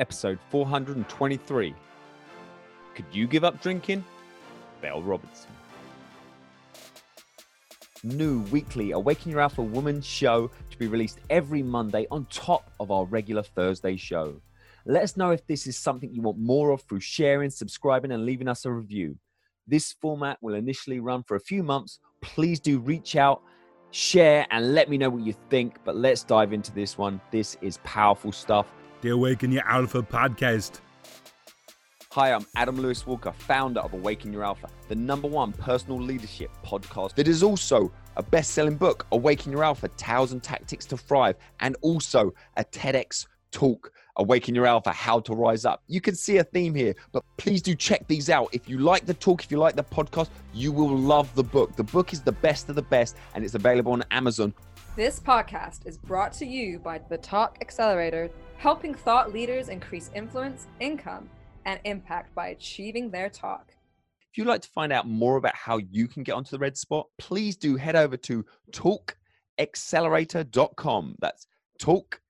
episode 423. Could you give up drinking? Belle Robertson. New weekly Awaken Your Alpha Woman show to be released every Monday on top of our regular Thursday show. Let us know if this is something you want more of through sharing, subscribing, and leaving us a review. This format will initially run for a few months. Please do reach out, share, and let me know what you think. But let's dive into this one. This is powerful stuff. The Awaken Your Alpha podcast. Hi, I'm Adam Lewis Walker, founder of Awaken Your Alpha, the number one personal leadership podcast that is also a best selling book, Awaken Your Alpha Tales and Tactics to Thrive, and also a TEDx talk, Awaken Your Alpha How to Rise Up. You can see a theme here, but please do check these out. If you like the talk, if you like the podcast, you will love the book. The book is the best of the best, and it's available on Amazon. This podcast is brought to you by the Talk Accelerator, helping thought leaders increase influence, income, and impact by achieving their talk. If you'd like to find out more about how you can get onto the red spot, please do head over to talkaccelerator.com. That's talk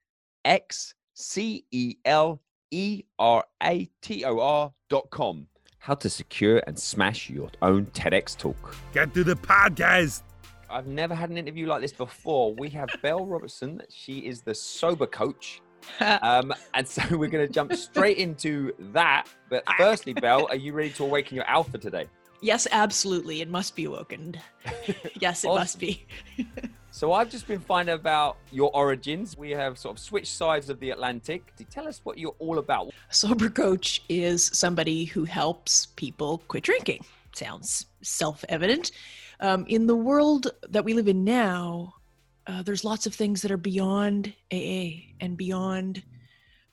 x c e l e r a t o r.com. How to secure and smash your own TEDx talk. Get to the podcast. I've never had an interview like this before. We have Belle Robertson. She is the sober coach. um, and so we're going to jump straight into that. But firstly, Belle, are you ready to awaken your alpha today? Yes, absolutely. It must be awakened. yes, it Awesome. must be. So I've just been finding about your origins. We have sort of switched sides of the Atlantic. Tell us what you're all about. A sober coach is somebody who helps people quit drinking. Sounds self evident. Um, in the world that we live in now, uh, there's lots of things that are beyond AA and beyond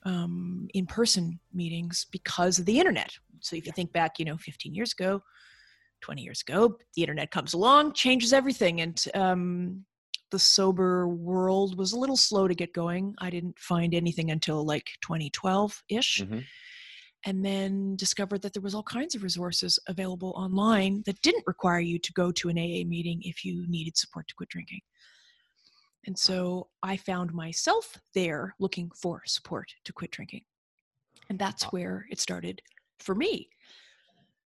um, in person meetings because of the internet. So if you think back, you know, 15 years ago, 20 years ago, the internet comes along, changes everything. And um, the sober world was a little slow to get going. I didn't find anything until like 2012 ish Mhm. and then discovered that there was all kinds of resources available online that didn't require you to go to an AA meeting if you needed support to quit drinking. And so I found myself there looking for support to quit drinking. And that's where it started for me.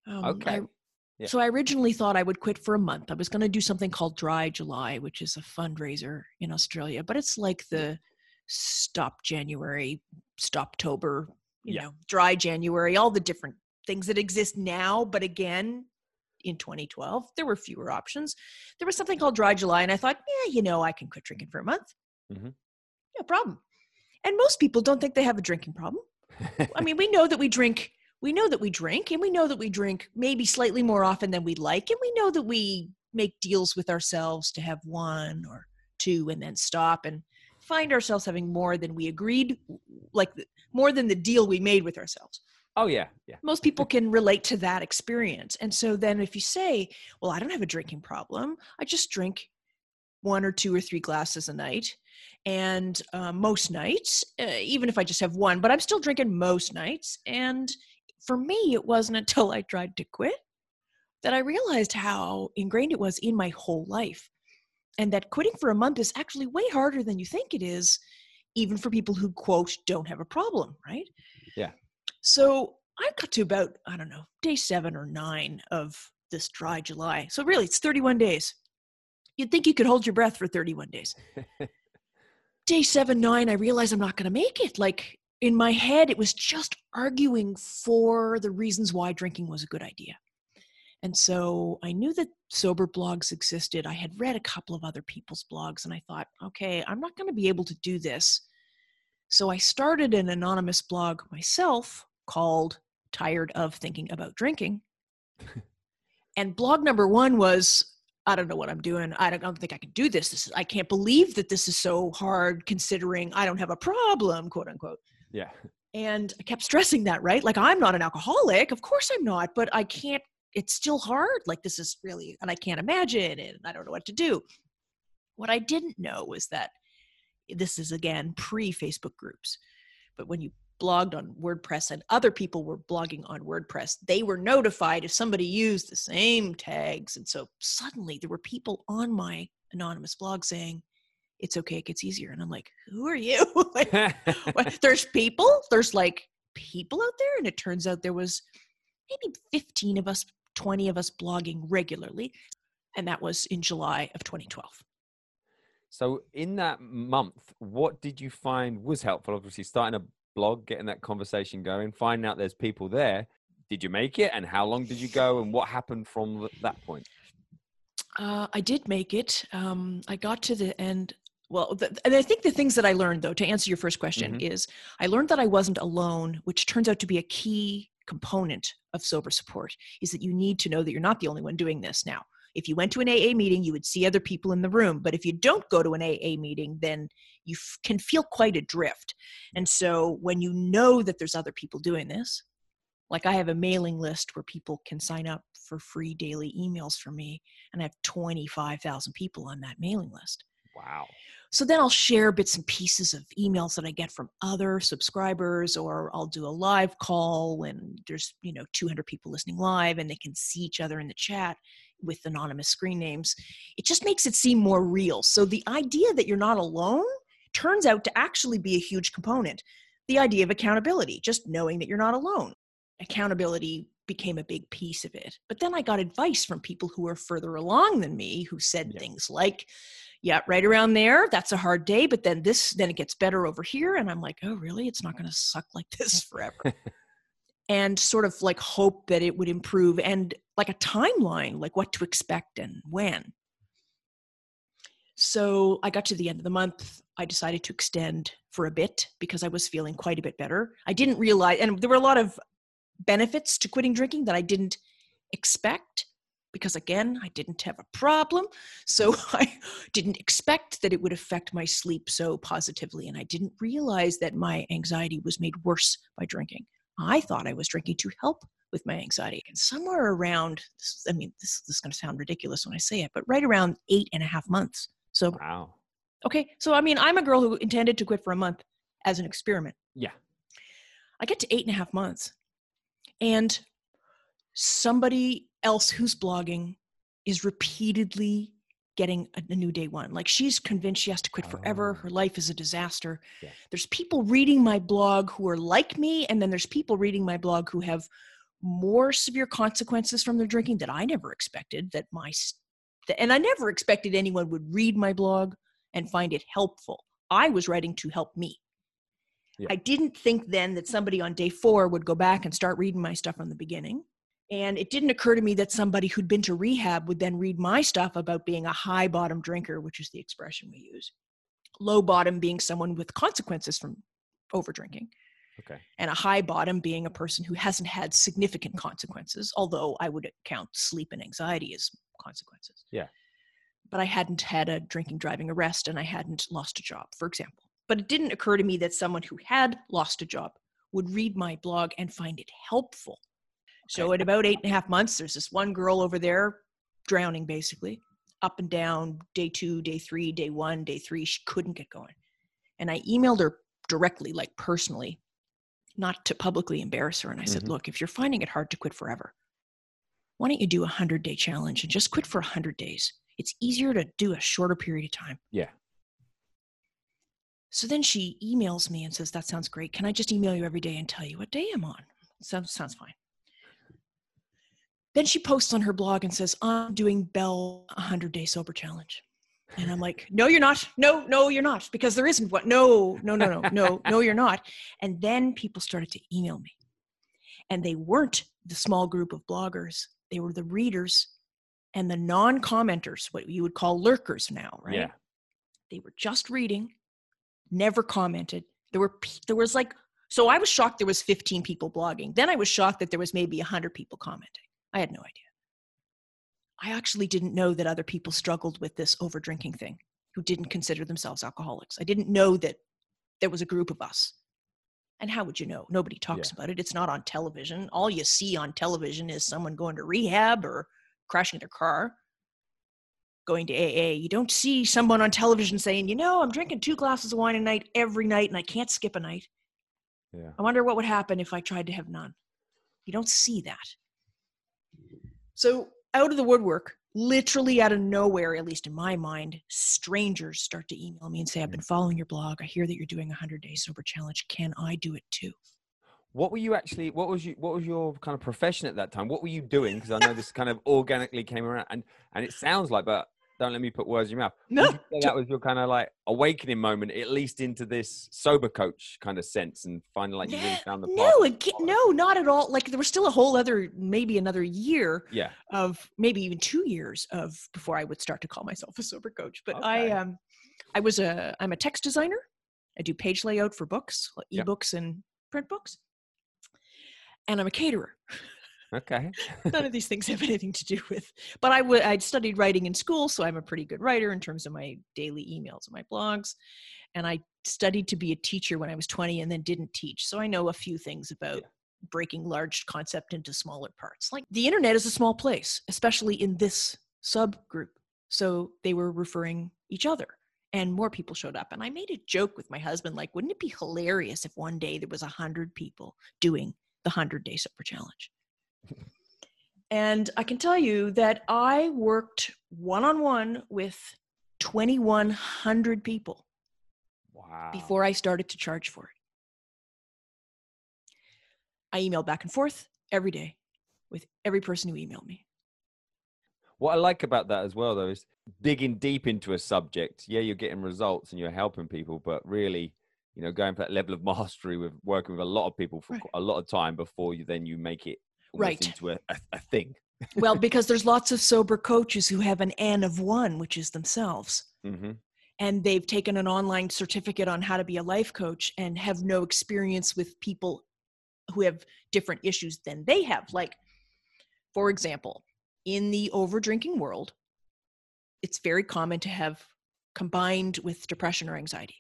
Um, I- Okay. Yeah. So I originally thought I would quit for a month. I was going to do something called Dry July, which is a fundraiser in Australia, but it's like the Stop January, Stoptober, you Yeah. know, Dry January, all the different things that exist now. But again, in 2012, there were fewer options. There was something called Dry July, and I thought, yeah, you know, I can quit drinking for a month. Mhm. No problem. And most people don't think they have a drinking problem. I mean, we know that we drink. We know that we drink, and we know that we drink maybe slightly more often than we'd like, and we know that we make deals with ourselves to have one or two and then stop and find ourselves having more than we agreed, like the- more than the deal we made with ourselves. Oh, yeah. Yeah. Most people can relate to that experience. And so then if you say, well, I don't have a drinking problem, I just drink one or two or three glasses a night. And uh, most nights, uh, even if I just have one, but I'm still drinking most nights. And for me, it wasn't until I tried to quit that I realized how ingrained it was in my whole life. And that quitting for a month is actually way harder than you think it is, even for people who, quote, don't have a problem, right? Yeah. So I got to about, I don't know, day seven or nine of this dry July. So really, it's 31 days. You'd think you could hold your breath for 31 days. day seven, nine, I realized I'm not going to make it. Like in my head, it was just arguing for the reasons why drinking was a good idea. And so I knew that sober blogs existed. I had read a couple of other people's blogs and I thought, okay, I'm not going to be able to do this. So I started an anonymous blog myself called Tired of Thinking About Drinking. and blog number one was I don't know what I'm doing. I don't, I don't think I can do this. This is, I can't believe that this is so hard considering I don't have a problem, quote unquote. Yeah. And I kept stressing that, right? Like, I'm not an alcoholic. Of course I'm not, but I can't, it's still hard. Like, this is really, and I can't imagine it. And I don't know what to do. What I didn't know was that this is again pre Facebook groups. But when you blogged on WordPress and other people were blogging on WordPress, they were notified if somebody used the same tags. And so suddenly there were people on my anonymous blog saying, it's okay, it gets easier. And I'm like, who are you? Like, what? there's people, there's like people out there and it turns out there was maybe 15 of us 20 of us blogging regularly and that was in july of 2012 So in that month, what did you find was helpful? Obviously, starting a blog, getting that conversation going, finding out there's people there. Did you make it? And how long did you go? And what happened from that point? Uh, I did make it. Um, I got to the end. Well, th- and I think the things that I learned, though, to answer your first question, is I learned that I wasn't alone, which turns out to be a key component of sober support. Is that you need to know that you're not the only one doing this now. If you went to an AA meeting, you would see other people in the room. But if you don't go to an AA meeting, then you f- can feel quite adrift. And so when you know that there's other people doing this, like I have a mailing list where people can sign up for free daily emails from me, and I have 25,000 people on that mailing list. Wow. So then I'll share bits and pieces of emails that I get from other subscribers, or I'll do a live call when there's, you know, 200 people listening live and they can see each other in the chat with anonymous screen names. It just makes it seem more real. So the idea that you're not alone turns out to actually be a huge component. The idea of accountability, just knowing that you're not alone. Accountability became a big piece of it. But then I got advice from people who were further along than me who said Yeah. things like, yeah, right around there, that's a hard day, but then this, then it gets better over here. And I'm like, oh, really? It's not going to suck like this forever. and sort of like hope that it would improve and like a timeline, like what to expect and when. So I got to the end of the month. I decided to extend for a bit because I was feeling quite a bit better. I didn't realize, and there were a lot of benefits to quitting drinking that I didn't expect because, again, I didn't have a problem. So I didn't expect that it would affect my sleep so positively. And I didn't realize that my anxiety was made worse by drinking. I thought I was drinking to help with my anxiety. And somewhere around, I mean, this, this is going to sound ridiculous when I say it, but right around eight and a half months. So Wow. Okay, so I mean, I'm a girl who intended to quit for a month as an experiment. Yeah. I get to eight and a half months, and somebody else who's blogging is repeatedly getting a, new day one. Like she's convinced she has to quit forever. Oh. Her life is a disaster. Yeah. There's people reading my blog who are like me, and then there's people reading my blog who have more severe consequences from their drinking that I never expected. That my s- th- and I never expected anyone would read my blog and find it helpful. I was writing to help me. Yeah. I didn't think then that somebody on day four would go back and start reading my stuff from the beginning. And it didn't occur to me that somebody who'd been to rehab would then read my stuff about being a high bottom drinker, which is the expression we use. Low bottom being someone with consequences from over drinking, Okay. and a high bottom being a person who hasn't had significant consequences, although I would count sleep and anxiety as consequences. Yeah. But I hadn't had a drinking driving arrest and I hadn't lost a job, for example. But it didn't occur to me that someone who had lost a job would read my blog and find it helpful. So at about eight and a half months, there's this one girl over there drowning basically, up and down, day two, day three, day one, day three. She couldn't get going. And I emailed her directly, like personally, not to publicly embarrass her. And I said, Mhm. look, if you're finding it hard to quit forever, why don't you do a 100 day challenge and just quit for 100 days? It's easier to do a shorter period of time. Yeah. So then she emails me and says, That sounds great. Can I just email you every day and tell you what day I'm on? Sounds, sounds fine. Then she posts on her blog and says, I'm doing Belle 100 Day Sober Challenge. And I'm like, No, you're not. No, no, you're not. Because there isn't one. No, no, no, no, no, no, you're not. And then people started to email me. And they weren't the small group of bloggers, they were the readers and the non commenters, what you would call lurkers now, right? Yeah. they were just reading never commented there were there was like so i was shocked there was 15 people blogging then i was shocked that there was maybe 100 people commenting i had no idea i actually didn't know that other people struggled with this over drinking thing who didn't consider themselves alcoholics i didn't know that there was a group of us and how would you know nobody talks Yeah. about it it's not on television all you see on television is someone going to rehab or crashing their car going to AA. You don't see someone on television saying, you know, I'm drinking two glasses of wine a night every night and I can't skip a night. Yeah. I wonder what would happen if I tried to have none. You don't see that. So, out of the woodwork, literally out of nowhere, at least in my mind, strangers start to email me and say, I've hmm. been following your blog. I hear that you're doing a 100 day sober challenge. Can I do it too? What were you actually? What was you? What was your kind of profession at that time? What were you doing? Because I know this kind of organically came around, and and it sounds like, but don't let me put words in your mouth. No, Would you say that was your kind of like awakening moment, at least into this sober coach kind of sense, and finding like you really found the no, again, no, not at all. Like there was still a whole other, maybe another year. Yeah. of maybe even two years of before I would start to call myself a sober coach. But I um I was a I'm a text designer. I do page layout for books, like Yep. ebooks and print books. And I'm a caterer. Okay. None of these things have anything to do with but I would I'd studied writing in school, so I'm a pretty good writer in terms of my daily emails and my blogs. And I studied to be a teacher when I was 20 and then didn't teach. So I know a few things about breaking large concept into smaller parts. Like the internet is a small place, especially in this subgroup. So they were referring each other and more people showed up. And I made a joke with my husband like, wouldn't it be hilarious if one day there was a hundred people doing the 100 day sober challenge? And I can tell you that I worked one on one with 2,100 people Wow. before I started to charge for it. I emailed back and forth every day with every person who emailed me. What I like about that as well, though, is digging deep into a subject. Yeah, you're getting results and you're helping people, but really, you know, going for that level of mastery with working with a lot of people for Right. a lot of time before you then you make it Right. into a, a, a thing. Well, because there's lots of sober coaches who have an N of one, which is themselves. hmm and they've taken an online certificate on how to be a life coach and have no experience with people who have different issues than they have like for example in the over drinking world it's very common to have combined with depression or anxiety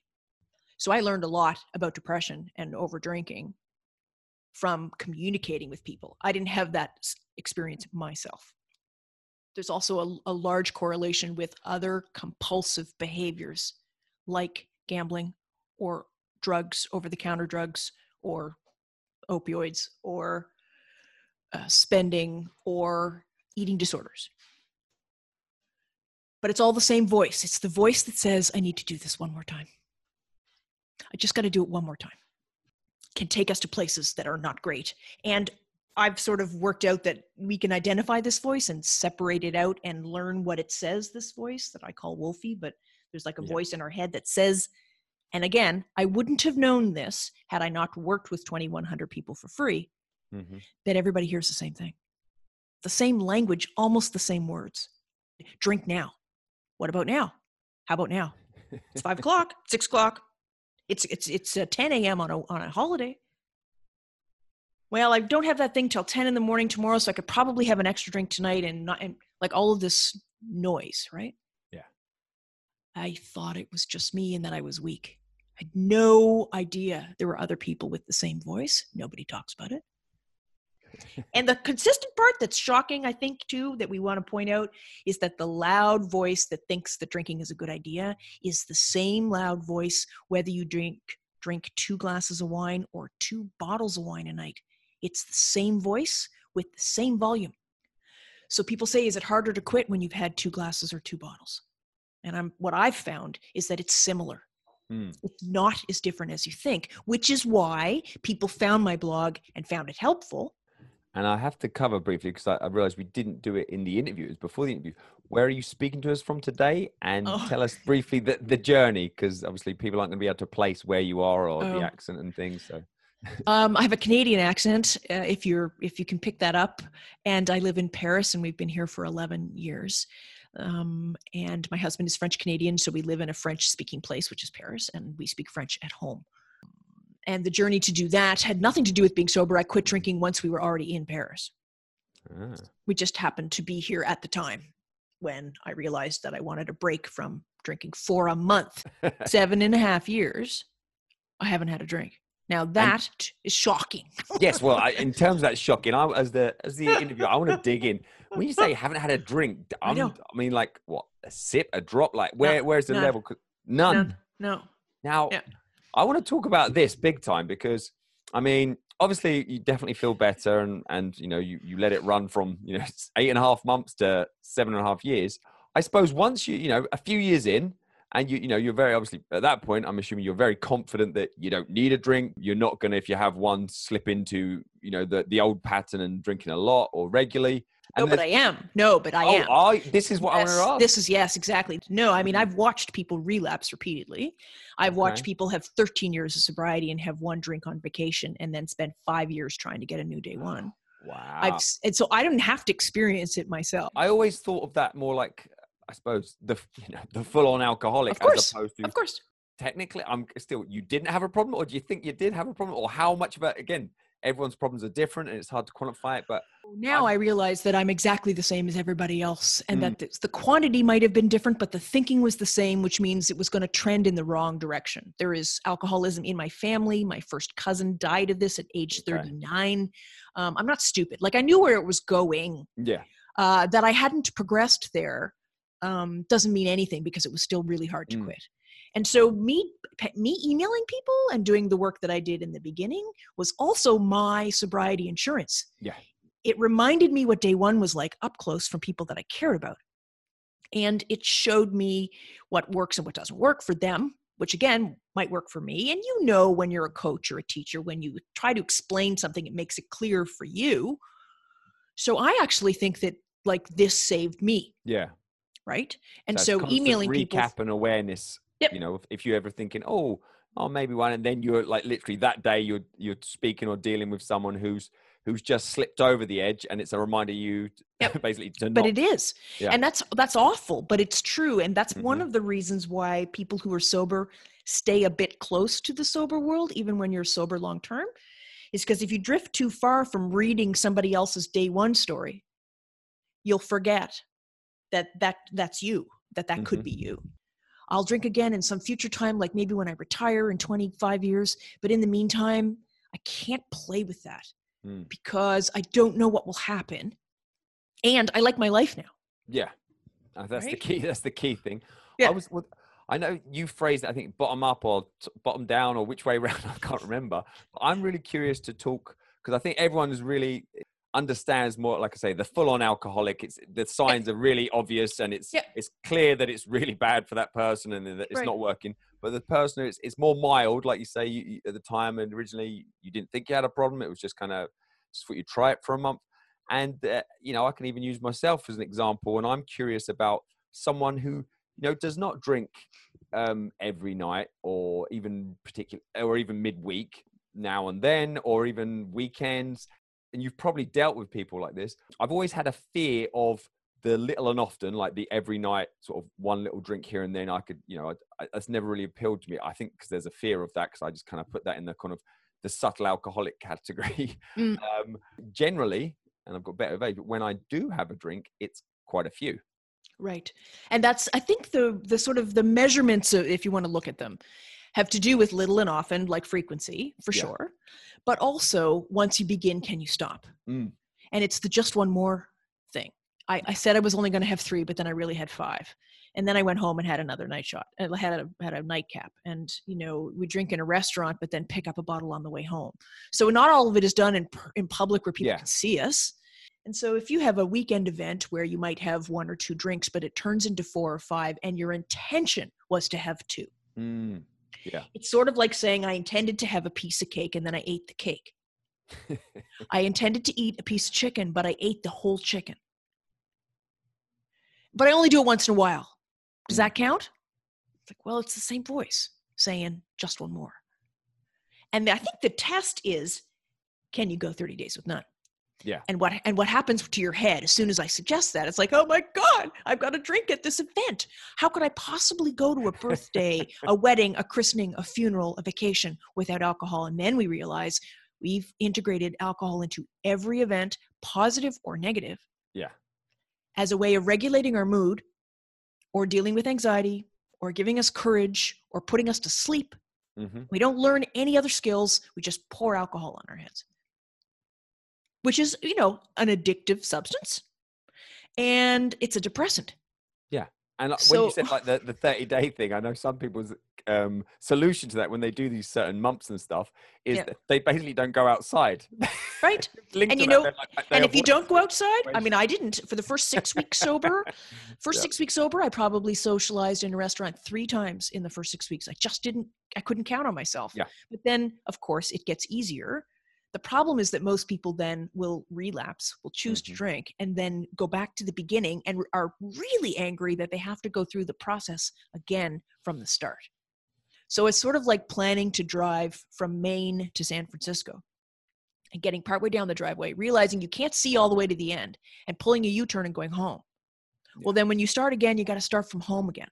so i learned a lot about depression and over drinking from communicating with people i didn't have that experience myself there's also a, a large correlation with other compulsive behaviors like gambling or drugs, over the counter drugs, or opioids, or uh, spending, or eating disorders. But it's all the same voice. It's the voice that says, I need to do this one more time. I just got to do it one more time. Can take us to places that are not great. And I've sort of worked out that we can identify this voice and separate it out and learn what it says, this voice that I call Wolfie, but there's like a Yeah. voice in our head that says, and again, I wouldn't have known this had I not worked with 2,100 people for free, hmm that everybody hears the same thing. The same language, almost the same words. Drink now. What about now? How about now? It's five o'clock, six o'clock. It's it's it's uh, 10 a.m. on a on a holiday. Well, I don't have that thing till 10 in the morning tomorrow, so I could probably have an extra drink tonight and not and like all of this noise, right? Yeah. I thought it was just me and that I was weak. I had no idea there were other people with the same voice. Nobody talks about it. And the consistent part that's shocking, I think, too, that we want to point out is that the loud voice that thinks that drinking is a good idea is the same loud voice whether you drink drink two glasses of wine or two bottles of wine a night. It's the same voice with the same volume. So people say, is it harder to quit when you've had two glasses or two bottles? And I'm what I've found is that it's similar. Mm. It's not as different as you think, which is why people found my blog and found it helpful. And I have to cover briefly because I, I realized we didn't do it in the interview. It was before the interview. Where are you speaking to us from today? And Oh. tell us briefly the, the journey because obviously people aren't going to be able to place where you are or Oh. the accent and things. So Um, I have a Canadian accent, uh, if you're if you can pick that up, and I live in Paris, and we've been here for 11 years. Um, and my husband is French Canadian, so we live in a French speaking place, which is Paris, and we speak French at home. And the journey to do that had nothing to do with being sober. I quit drinking once we were already in Paris. ah, We just happened to be here at the time when I realized that I wanted a break from drinking for a month seven and a half years, I haven't had a drink. Now that is shocking. yes. Well, I, in terms of that shocking, I as the as the interview, I want to dig in. When you say you haven't had a drink, I. I mean, like what? A sip, a drop? Like where? where's the none. level? None. No, no. Now, Yeah. I want to talk about this big time because, I mean, obviously, you definitely feel better, and and you know, you you let it run from you know eight and a half months to seven and a half years. I suppose once you you know a few years in, and you you know you're very obviously at that point i'm assuming you're very confident that you don't need a drink you're not to if you have one slip into you know the the old pattern and drinking a lot or regularly No, but I am. No, but I oh, am. I, this is what i Yes, want to ask This is yes, exactly. No, I mean mm-hmm. I've watched people relapse repeatedly. I've watched Okay. people have 13 years of sobriety and have one drink on vacation and then spend five years trying to get a new day one. wow I've and so I don't have to experience it myself. i always thought of that more like i suppose the you know the full-on alcoholic Of course, as opposed to Of course. technically i'm still you didn't have a problem or do you think you did have a problem or how much of it again everyone's problems are different and it's hard to quantify it but Now I realize that I'm exactly the same as everybody else, and Mm. that the, quantity might have been different, but the thinking was the same, which means it was going to trend in the wrong direction. There is alcoholism in my family. My first cousin died of this at age Okay. 39. Um, I'm not stupid. Like I knew where it was going. yeah Uh, that I hadn't progressed there um, doesn't mean anything because it was still really hard to Mm. quit. And so me me emailing people and doing the work that I did in the beginning was also my sobriety insurance yeah it reminded me what day one was like up close from people that I cared about. And it showed me what works and what doesn't work for them, which again might work for me. And you know, when you're a coach or a teacher, when you try to explain something, it makes it clear for you. So I actually think that like this saved me, yeah right? And so constant emailing people. recap and awareness Yep. you know if, if you're ever thinking oh oh maybe one and then you're like literally that day you're you're speaking or dealing with someone who's who's just slipped over the edge and it's a reminder you Yep. basically to but not it is Yeah. and that's that's awful but it's true and that's one Mhm. of the reasons why people who are sober stay a bit close to the sober world even when you're sober long term is because if you drift too far from reading somebody else's day one story you'll forget that that that's you that that could Mhm. be you i'll drink again in some future time like maybe when i retire in 25 years. But in the meantime i can't play with that Mm. because i don't know what will happen. And i like my life now. Yeah. Uh, that's the key that's the key thing. Yeah. i was i know you phrased it, i think bottom up or t- bottom down or which way around i can't remember. But i'm really curious to talk because i think everyone is really understands more like i say the full-on alcoholic. It's the signs are really obvious and it's Yeah. it's clear that it's really bad for that person and that it's Right. not working. But the person who it's, it's more mild like you say you, you- at the time and originally you didn't think you had a problem. It was just kind of just thought you try it for a month. And uh, you know i can even use myself as an example and i'm curious about someone who you know does not drink um every night or even particular or even midweek now and then or even weekends and you've probably dealt with people like this i've always had a fear of the little and often like the every night sort of one little drink here and then i could you know I, I, that's never really appealed to me i think because there's a fear of that because i just kind of put that in the kind of the subtle alcoholic category Mm. um generally and i've got better of age but when i do have a drink it's quite a few Right. And that's I think the the sort of the measurements of, if you want to look at them have to do with little and often like frequency for Yeah. sure. But also once you begin can you stop? Mm. And it's the just one more thing. I, I said I was only going to have 3 but then I really had 5. And then I went home and had another night shot. I had a had a nightcap and you know we drink in a restaurant but then pick up a bottle on the way home. So not all of it is done in in public where people Yeah. can see us. And so if you have a weekend event where you might have one or two drinks, but it turns into four or five, and your intention was to have two, Mm. It's sort of like saying, I intended to have a piece of cake and then I ate the cake. I intended to eat a piece of chicken, but I ate the whole chicken. But I only do it once in a while. Does that mm. count? It's like, well, it's the same voice saying just one more. And I think the test is can you go 30 days with none? Yeah. And what and what happens to your head as soon as I suggest that? It's like, oh my God, I've got a drink at this event. How could I possibly go to a birthday, a wedding, a christening, a funeral, a vacation without alcohol? And then we realize we've integrated alcohol into every event, positive or negative, yeah as a way of regulating our mood or dealing with anxiety or giving us courage or putting us to sleep. hmm We don't learn any other skills. We just pour alcohol on our heads, which is, you know, an addictive substance and it's a depressant. Yeah. And like, when you said like the, the 30 day thing, I know some people's um, solution to that when they do these certain mumps and stuff is Yeah. they basically don't go outside. Right. And you know- they're like- and if you don't go outside, I mean, I didn't for the first six weeks sober. First Yeah. six weeks sober, I probably socialized in a restaurant three times in the first six weeks. I just didn't, I couldn't count on myself. Yeah. But then, of course, it gets easier. The problem is that most people then will relapse, will choose Mhm. to drink, and then go back to the beginning and are really angry that they have to go through the process again from the start. So it's sort of like planning to drive from Maine to San Francisco and getting partway down the driveway, realizing you can't see all the way to the end and pulling a U turn and going home. Well, then when you start again, you got to start from home again.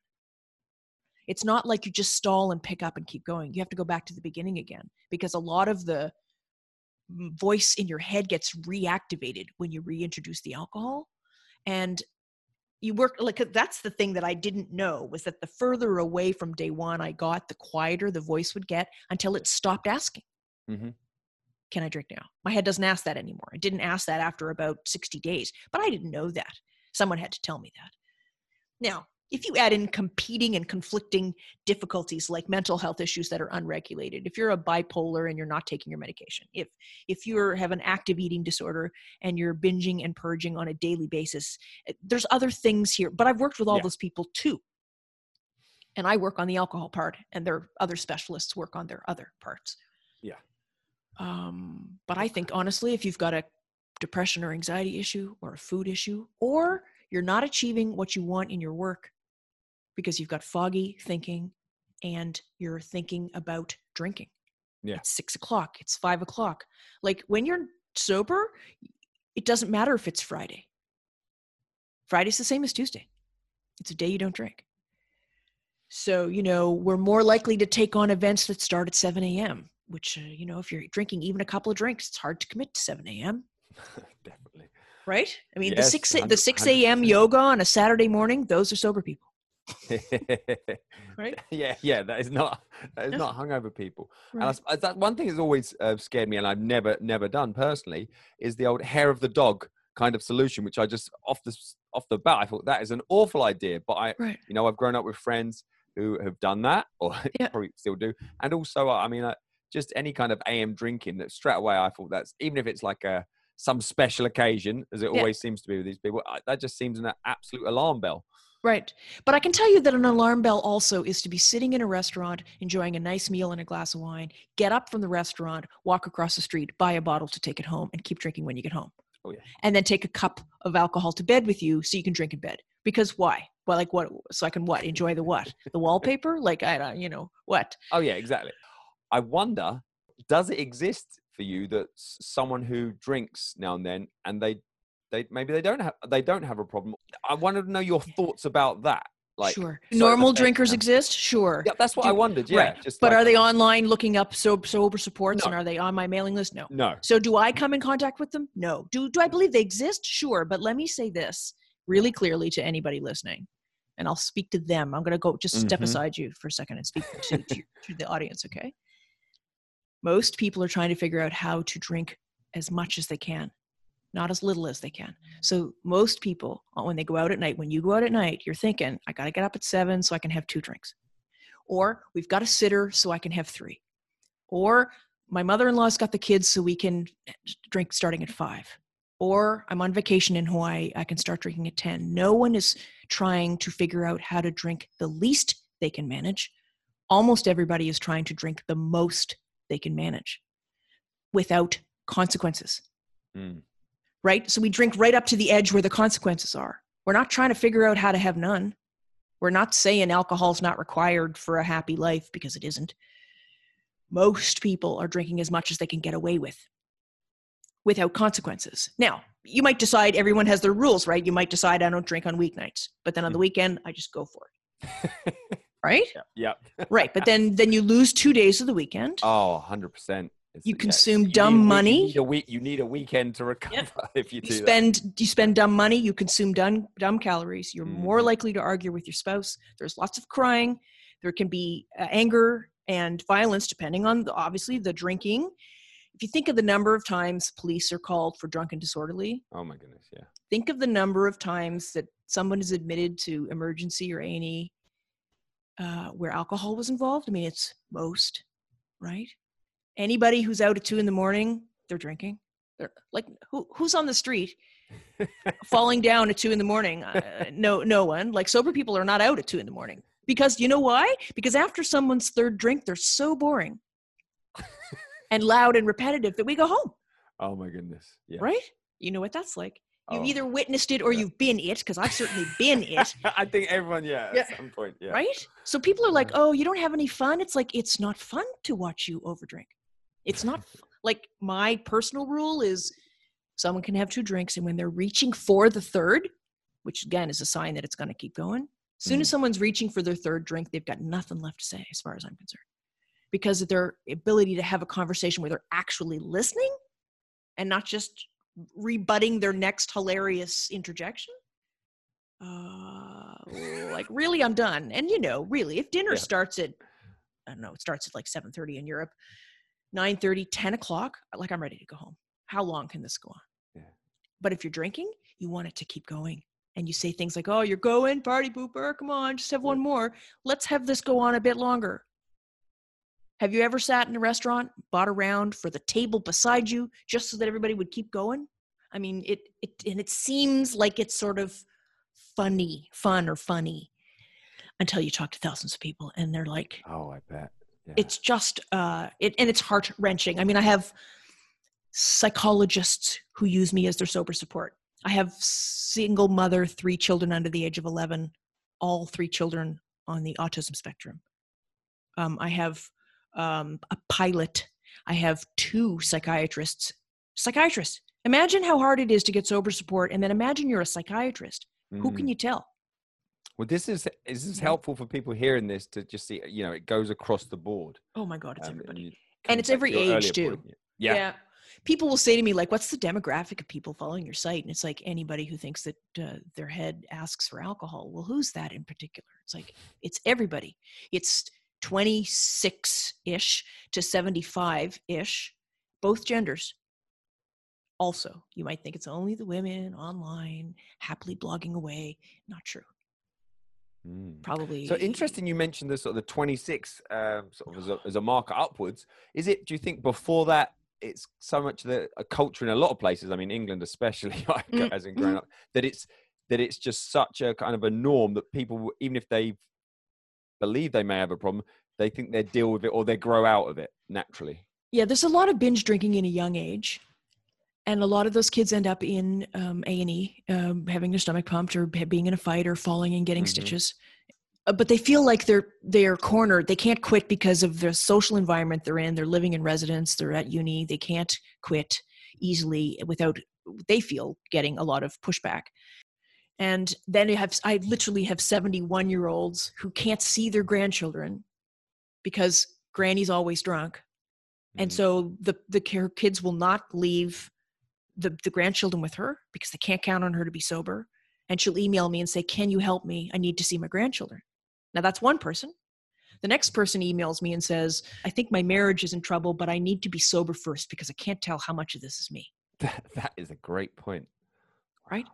It's not like you just stall and pick up and keep going. You have to go back to the beginning again because a lot of the voice in your head gets reactivated when you reintroduce the alcohol. And you work like that's the thing that I didn't know was that the further away from day one I got, the quieter the voice would get until it stopped asking mm-hmm. can I drink now? My head doesn't ask that anymore. It didn't ask that after about 60 days, but I didn't know that. Someone had to tell me that. Now, if you add in competing and conflicting difficulties like mental health issues that are unregulated, if you're a bipolar and you're not taking your medication, if if you have an active eating disorder and you're binging and purging on a daily basis, eh, there's other things here. But I've worked with all Yeah. those people too. And I work on the alcohol part, and their other specialists work on their other parts. Yeah. Um, but I think honestly, if you've got a depression or anxiety issue or a food issue, or you're not achieving what you want in your work because you've got foggy thinking and you're thinking about drinking. Yeah. It's six o'clock, it's five o'clock. Like when you're sober, it doesn't matter if it's Friday. Friday's the same as Tuesday. It's a day you don't drink. So, you know, we're more likely to take on events that start at 7 a.m., which, uh, you know, if you're drinking even a couple of drinks, it's hard to commit to 7 a.m., Definitely. right? I mean, Yes, the 6 the 6 a.m. yoga on a Saturday morning, those are sober people, right? yeah, yeah, that is not that is No. not hungover people. And I that one thing that's always uh, scared me, and I've never never done personally, is the old hair of the dog kind of solution, which I just off the off the bat I thought that is an awful idea. But I, Right. you know, I've grown up with friends who have done that, or Yeah. probably still do, and also I mean, uh, just any kind of AM drinking that straight away I thought that's even if it's like a some special occasion, as it Yeah. always seems to be with these people, I, that just seems an absolute alarm bell. Right. But I can tell you that an alarm bell also is to be sitting in a restaurant, enjoying a nice meal and a glass of wine, get up from the restaurant, walk across the street, buy a bottle to take it home, and keep drinking when you get home. Oh, yeah. And then take a cup of alcohol to bed with you so you can drink in bed. Because why? Well, like what? So I can what? Enjoy the what? The wallpaper? Like, I don't, you know, what? Oh yeah, exactly. I wonder, does it exist for you that someone who drinks now and then, and they, they maybe they don't have they don't have a problem? I wanted to know your thoughts about that. Like, sure. Normal drinkers exist? Sure. Yeah, that's what Do- I wondered. Yeah, right. just But like- are they online looking up sober, sober supports No. and are they on my mailing list? No. No. So do I come in contact with them? No. Do do I believe they exist? Sure, but let me say this really clearly to anybody listening. And I'll speak to them. I'm going to go just step Mhm. aside you for a second and speak to, to, to the audience, okay? Most people are trying to figure out how to drink as much as they can, not as little as they can. So most people, uh, when they go out at night, when you go out at night, you're thinking, I got to get up at seven so I can have two drinks. Or we've got a sitter so I can have three. Or my mother-in-law's got the kids so we can drink starting at five or i'm on vacation in hawaii i can start drinking at 10 no one is trying to figure out how to drink the least they can manage almost everybody is trying to drink the most they can manage without consequences Mm. Right so we drink right up to the edge where the consequences are we're not trying to figure out how to have none we're not saying alcohol's not required for a happy life because it isn't most people are drinking as much as they can get away with without consequences. Now, you might decide everyone has their rules, right? You might decide I don't drink on weeknights, but then on the mm-hmm. weekend I just go for it. Right? Yep. Right. But then then you lose 2 days of the weekend. Oh, 100 percent. You consume dumb money. You need a week. You need a weekend to recover if you you do that. spend you spend dumb money, you consume dumb dumb calories. You're more Mhm. likely to argue with your spouse. There's lots of crying. There can be uh, anger and violence depending on the, obviously the drinking. If you think of the number of times police are called for drunk and disorderly, Oh my goodness, yeah. think of the number of times that someone is admitted to emergency or A&E uh, where alcohol was involved. I mean, it's most, right? Anybody who's out at two in the morning, they're drinking. They're like, who, who's on the street falling down at two in the morning? Uh, no, no one. Like sober people are not out at two in the morning because you know why? Because after someone's third drink, they're so boring and loud and repetitive that we go home, Oh my goodness. Yeah. right? You know what that's like. You've Oh. either witnessed it or Yeah. you've been it, because I've certainly been it, I think everyone, yeah, Yeah. at some point, yeah. right? So people are like, "Oh, you don't have any fun." It's like it's not fun to watch you overdrink. It's not like my personal rule is someone can have two drinks, and when they're reaching for the third, which again is a sign that it's going to keep going. As soon as someone's reaching for their third drink, they've got nothing left to say, as far as I'm concerned, because of their ability to have a conversation where they're actually listening and not just rebutting their next hilarious interjection. Uh, like really, I'm done. And you know, really, if dinner Yeah. starts at, I don't know, it starts at like 7:30 in Europe, 9:30, 10 o'clock, uh, like I'm ready to go home. How long can this go on? Yeah. But if you're drinking, you want it to keep going. And you say things like, oh, you're going, party pooper, come on, just have one more. Let's have this go on a bit longer. Have you ever sat in a restaurant, bought around for the table beside you just so that everybody would keep going? I mean, it, it and it seems like it's sort of funny, fun or funny until you talk to thousands of people and they're like, Oh, I bet. Yeah. it's just uh it and it's heart wrenching i mean i have psychologists who use me as their sober support. I have single mother three children under the age of 11 all three children on the autism spectrum. Um, i have um, a pilot. I have two psychiatrists. Psychiatrists. Imagine how hard it is to get sober support and then imagine you're a psychiatrist. Who Mm. can you tell Well, this is is this helpful for people hearing this to just see, you know, it goes across the board. oh my god it's um, everybody you- And it's every age, too. Yeah. yeah. People will say to me, like, what's the demographic of people following your site? And it's like anybody who thinks that uh, their head asks for alcohol. Well, who's that in particular? It's like, it's everybody. It's 26 ish to 75 ish, both genders. Also, you might think it's only the women online, happily blogging away. Not true. Mm. Probably. So interesting. You mentioned the sort of the 26 um, sort of as a, as a marker upwards. Is it? Do you think before that it's so much the a culture in a lot of places? I mean, England especially, like, Mm, as in growing up, that it's that it's just such a kind of a norm that people, even if they believe they may have a problem, they think they deal with it or they grow out of it naturally. Yeah, there's a lot of binge drinking in a young age, and a lot of those kids end up in um, A and E, um, having their stomach pumped, or being in a fight, or falling and getting Mhm. stitches. Uh, but they feel like they're they're cornered. They can't quit because of the social environment they're in. They're living in residence. They're at uni. They can't quit easily without they feel getting a lot of pushback. And then you have I literally have 71 year olds who can't see their grandchildren because granny's always drunk and Mm. so the the care kids will not leave the the grandchildren with her because they can't count on her to be sober and she'll email me and say can you help me i need to see my grandchildren now that's one person the next person emails me and says i think my marriage is in trouble but i need to be sober first because i can't tell how much of this is me That, that is a great point. Right?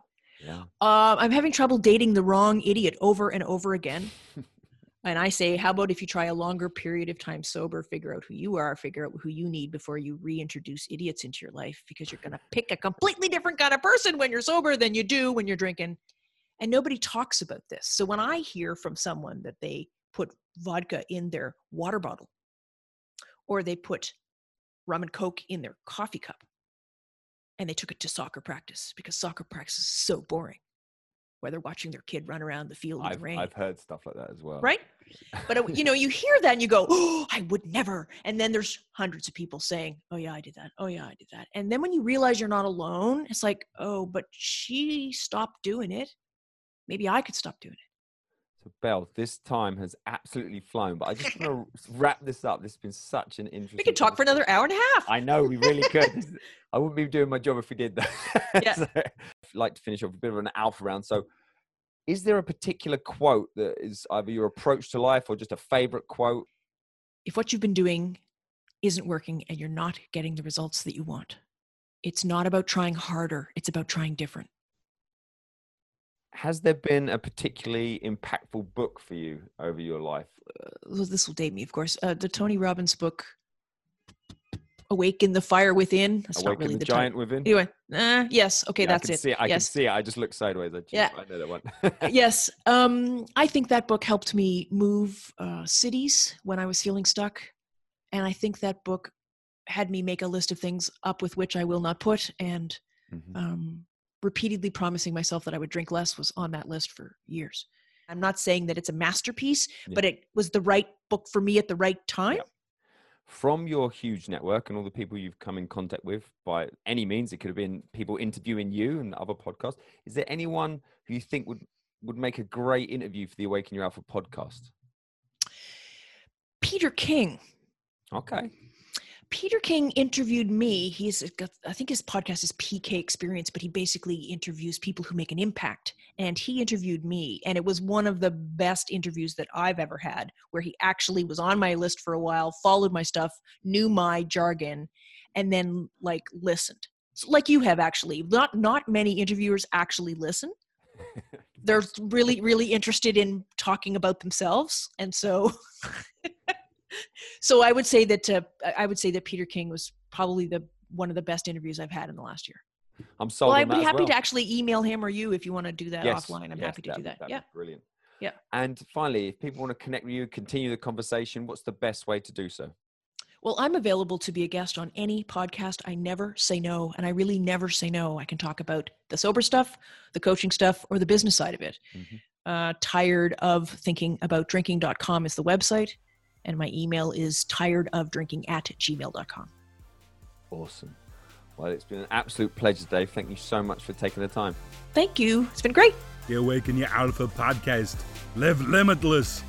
Yeah. uh, i'm having trouble dating the wrong idiot over and over again and i say how about if you try a longer period of time sober figure out who you are figure out who you need before you reintroduce idiots into your life because you're going to pick a completely different kind of person when you're sober than you do when you're drinking. And nobody talks about this. So when i hear from someone that they put vodka in their water bottle or they put rum and coke in their coffee cup and they took it to soccer practice because soccer practice is so boring where they're watching their kid run around the field in the rain I've heard stuff like that as well. right but uh, you know you hear that and you go oh i would never and then there's hundreds of people saying oh yeah i did that oh yeah i did that and then when you realize you're not alone it's like oh but she stopped doing it maybe i could stop doing it So, Belle, this time has absolutely flown, but I just want to wrap this up. This has been such an interesting. we could talk for another hour and a half I know we really could. I wouldn't be doing my job if we did that. Yeah. So, like to finish off a bit of an alpha round. So, is there a particular quote that is either your approach to life or just a favorite quote? if what you've been doing isn't working and you're not getting the results that you want it's not about trying harder it's about trying different Has there been a particularly impactful book for you over your life? well, this will date me, of course. Uh, the Tony Robbins book, "Awaken the Fire Within." That's not Awaken really the, the giant within. Anyway, uh, yes, okay, Yeah, that's I can it. See. I yes, can see it. I just look sideways. I, just, Yeah. I know that one. yes. Um, I think that book helped me move uh, cities when I was feeling stuck, and I think that book had me make a list of things up with which I will not put, and Mhm. um, repeatedly promising myself that I would drink less was on that list for years. I'm not saying that it's a masterpiece, Yeah. but it was the right book for me at the right time. From your huge network and all the people you've come in contact with by any means, it could have been people interviewing you and other podcasts. Is there anyone who you think would would make a great interview for the Awaken Your Alpha podcast? Peter King. Okay. Peter King interviewed me. He's got, I think his podcast is PK Experience, but he basically interviews people who make an impact. And he interviewed me, and it was one of the best interviews that I've ever had, where he actually was on my list for a while, followed my stuff, knew my jargon, and then like listened. So, like you have actually. Not not many interviewers actually listen. They're really really interested in talking about themselves, and so so I would say that uh, I- would say that Peter King was probably the one of the best interviews I've had in the last year. I'm sold well, I'd be happy well. to actually email him or you if you want to do that Yes, offline. I'm yes, happy to that'd do that. Yeah. brilliant. Yeah. And finally, if people want to connect with you, continue the conversation, what's the best way to do so? Well, I'm available to be a guest on any podcast. I never say no, and I really never say no. I can talk about the sober stuff, the coaching stuff, or the business side of it. Mhm. Uh, tired of thinking about drinking.com is the website, and my email is tired of drinking at gmail.com. Awesome. Well, it's been an absolute pleasure, Dave. Thank you so much for taking the time. Thank you. It's been great. The Awaken Your Alpha podcast. Live limitless.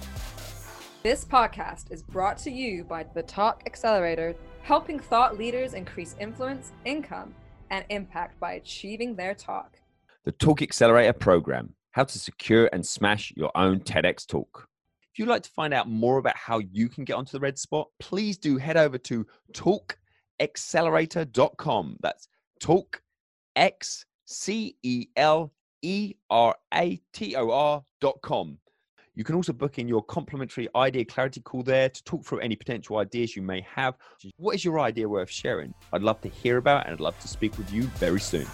This podcast is brought to you by the Talk Accelerator, helping thought leaders increase influence, income, and impact by achieving their talk. the Talk Accelerator program how to secure and smash your own TEDx talk. If you'd like to find out more about how you can get onto the red spot, please do head over to talkaccelerator.com. That's talk x c e l e r a t o r.com. You can also book in your complimentary idea clarity call there to talk through any potential ideas you may have. What is your idea worth sharing? I'd love to hear about and I'd love to speak with you very soon.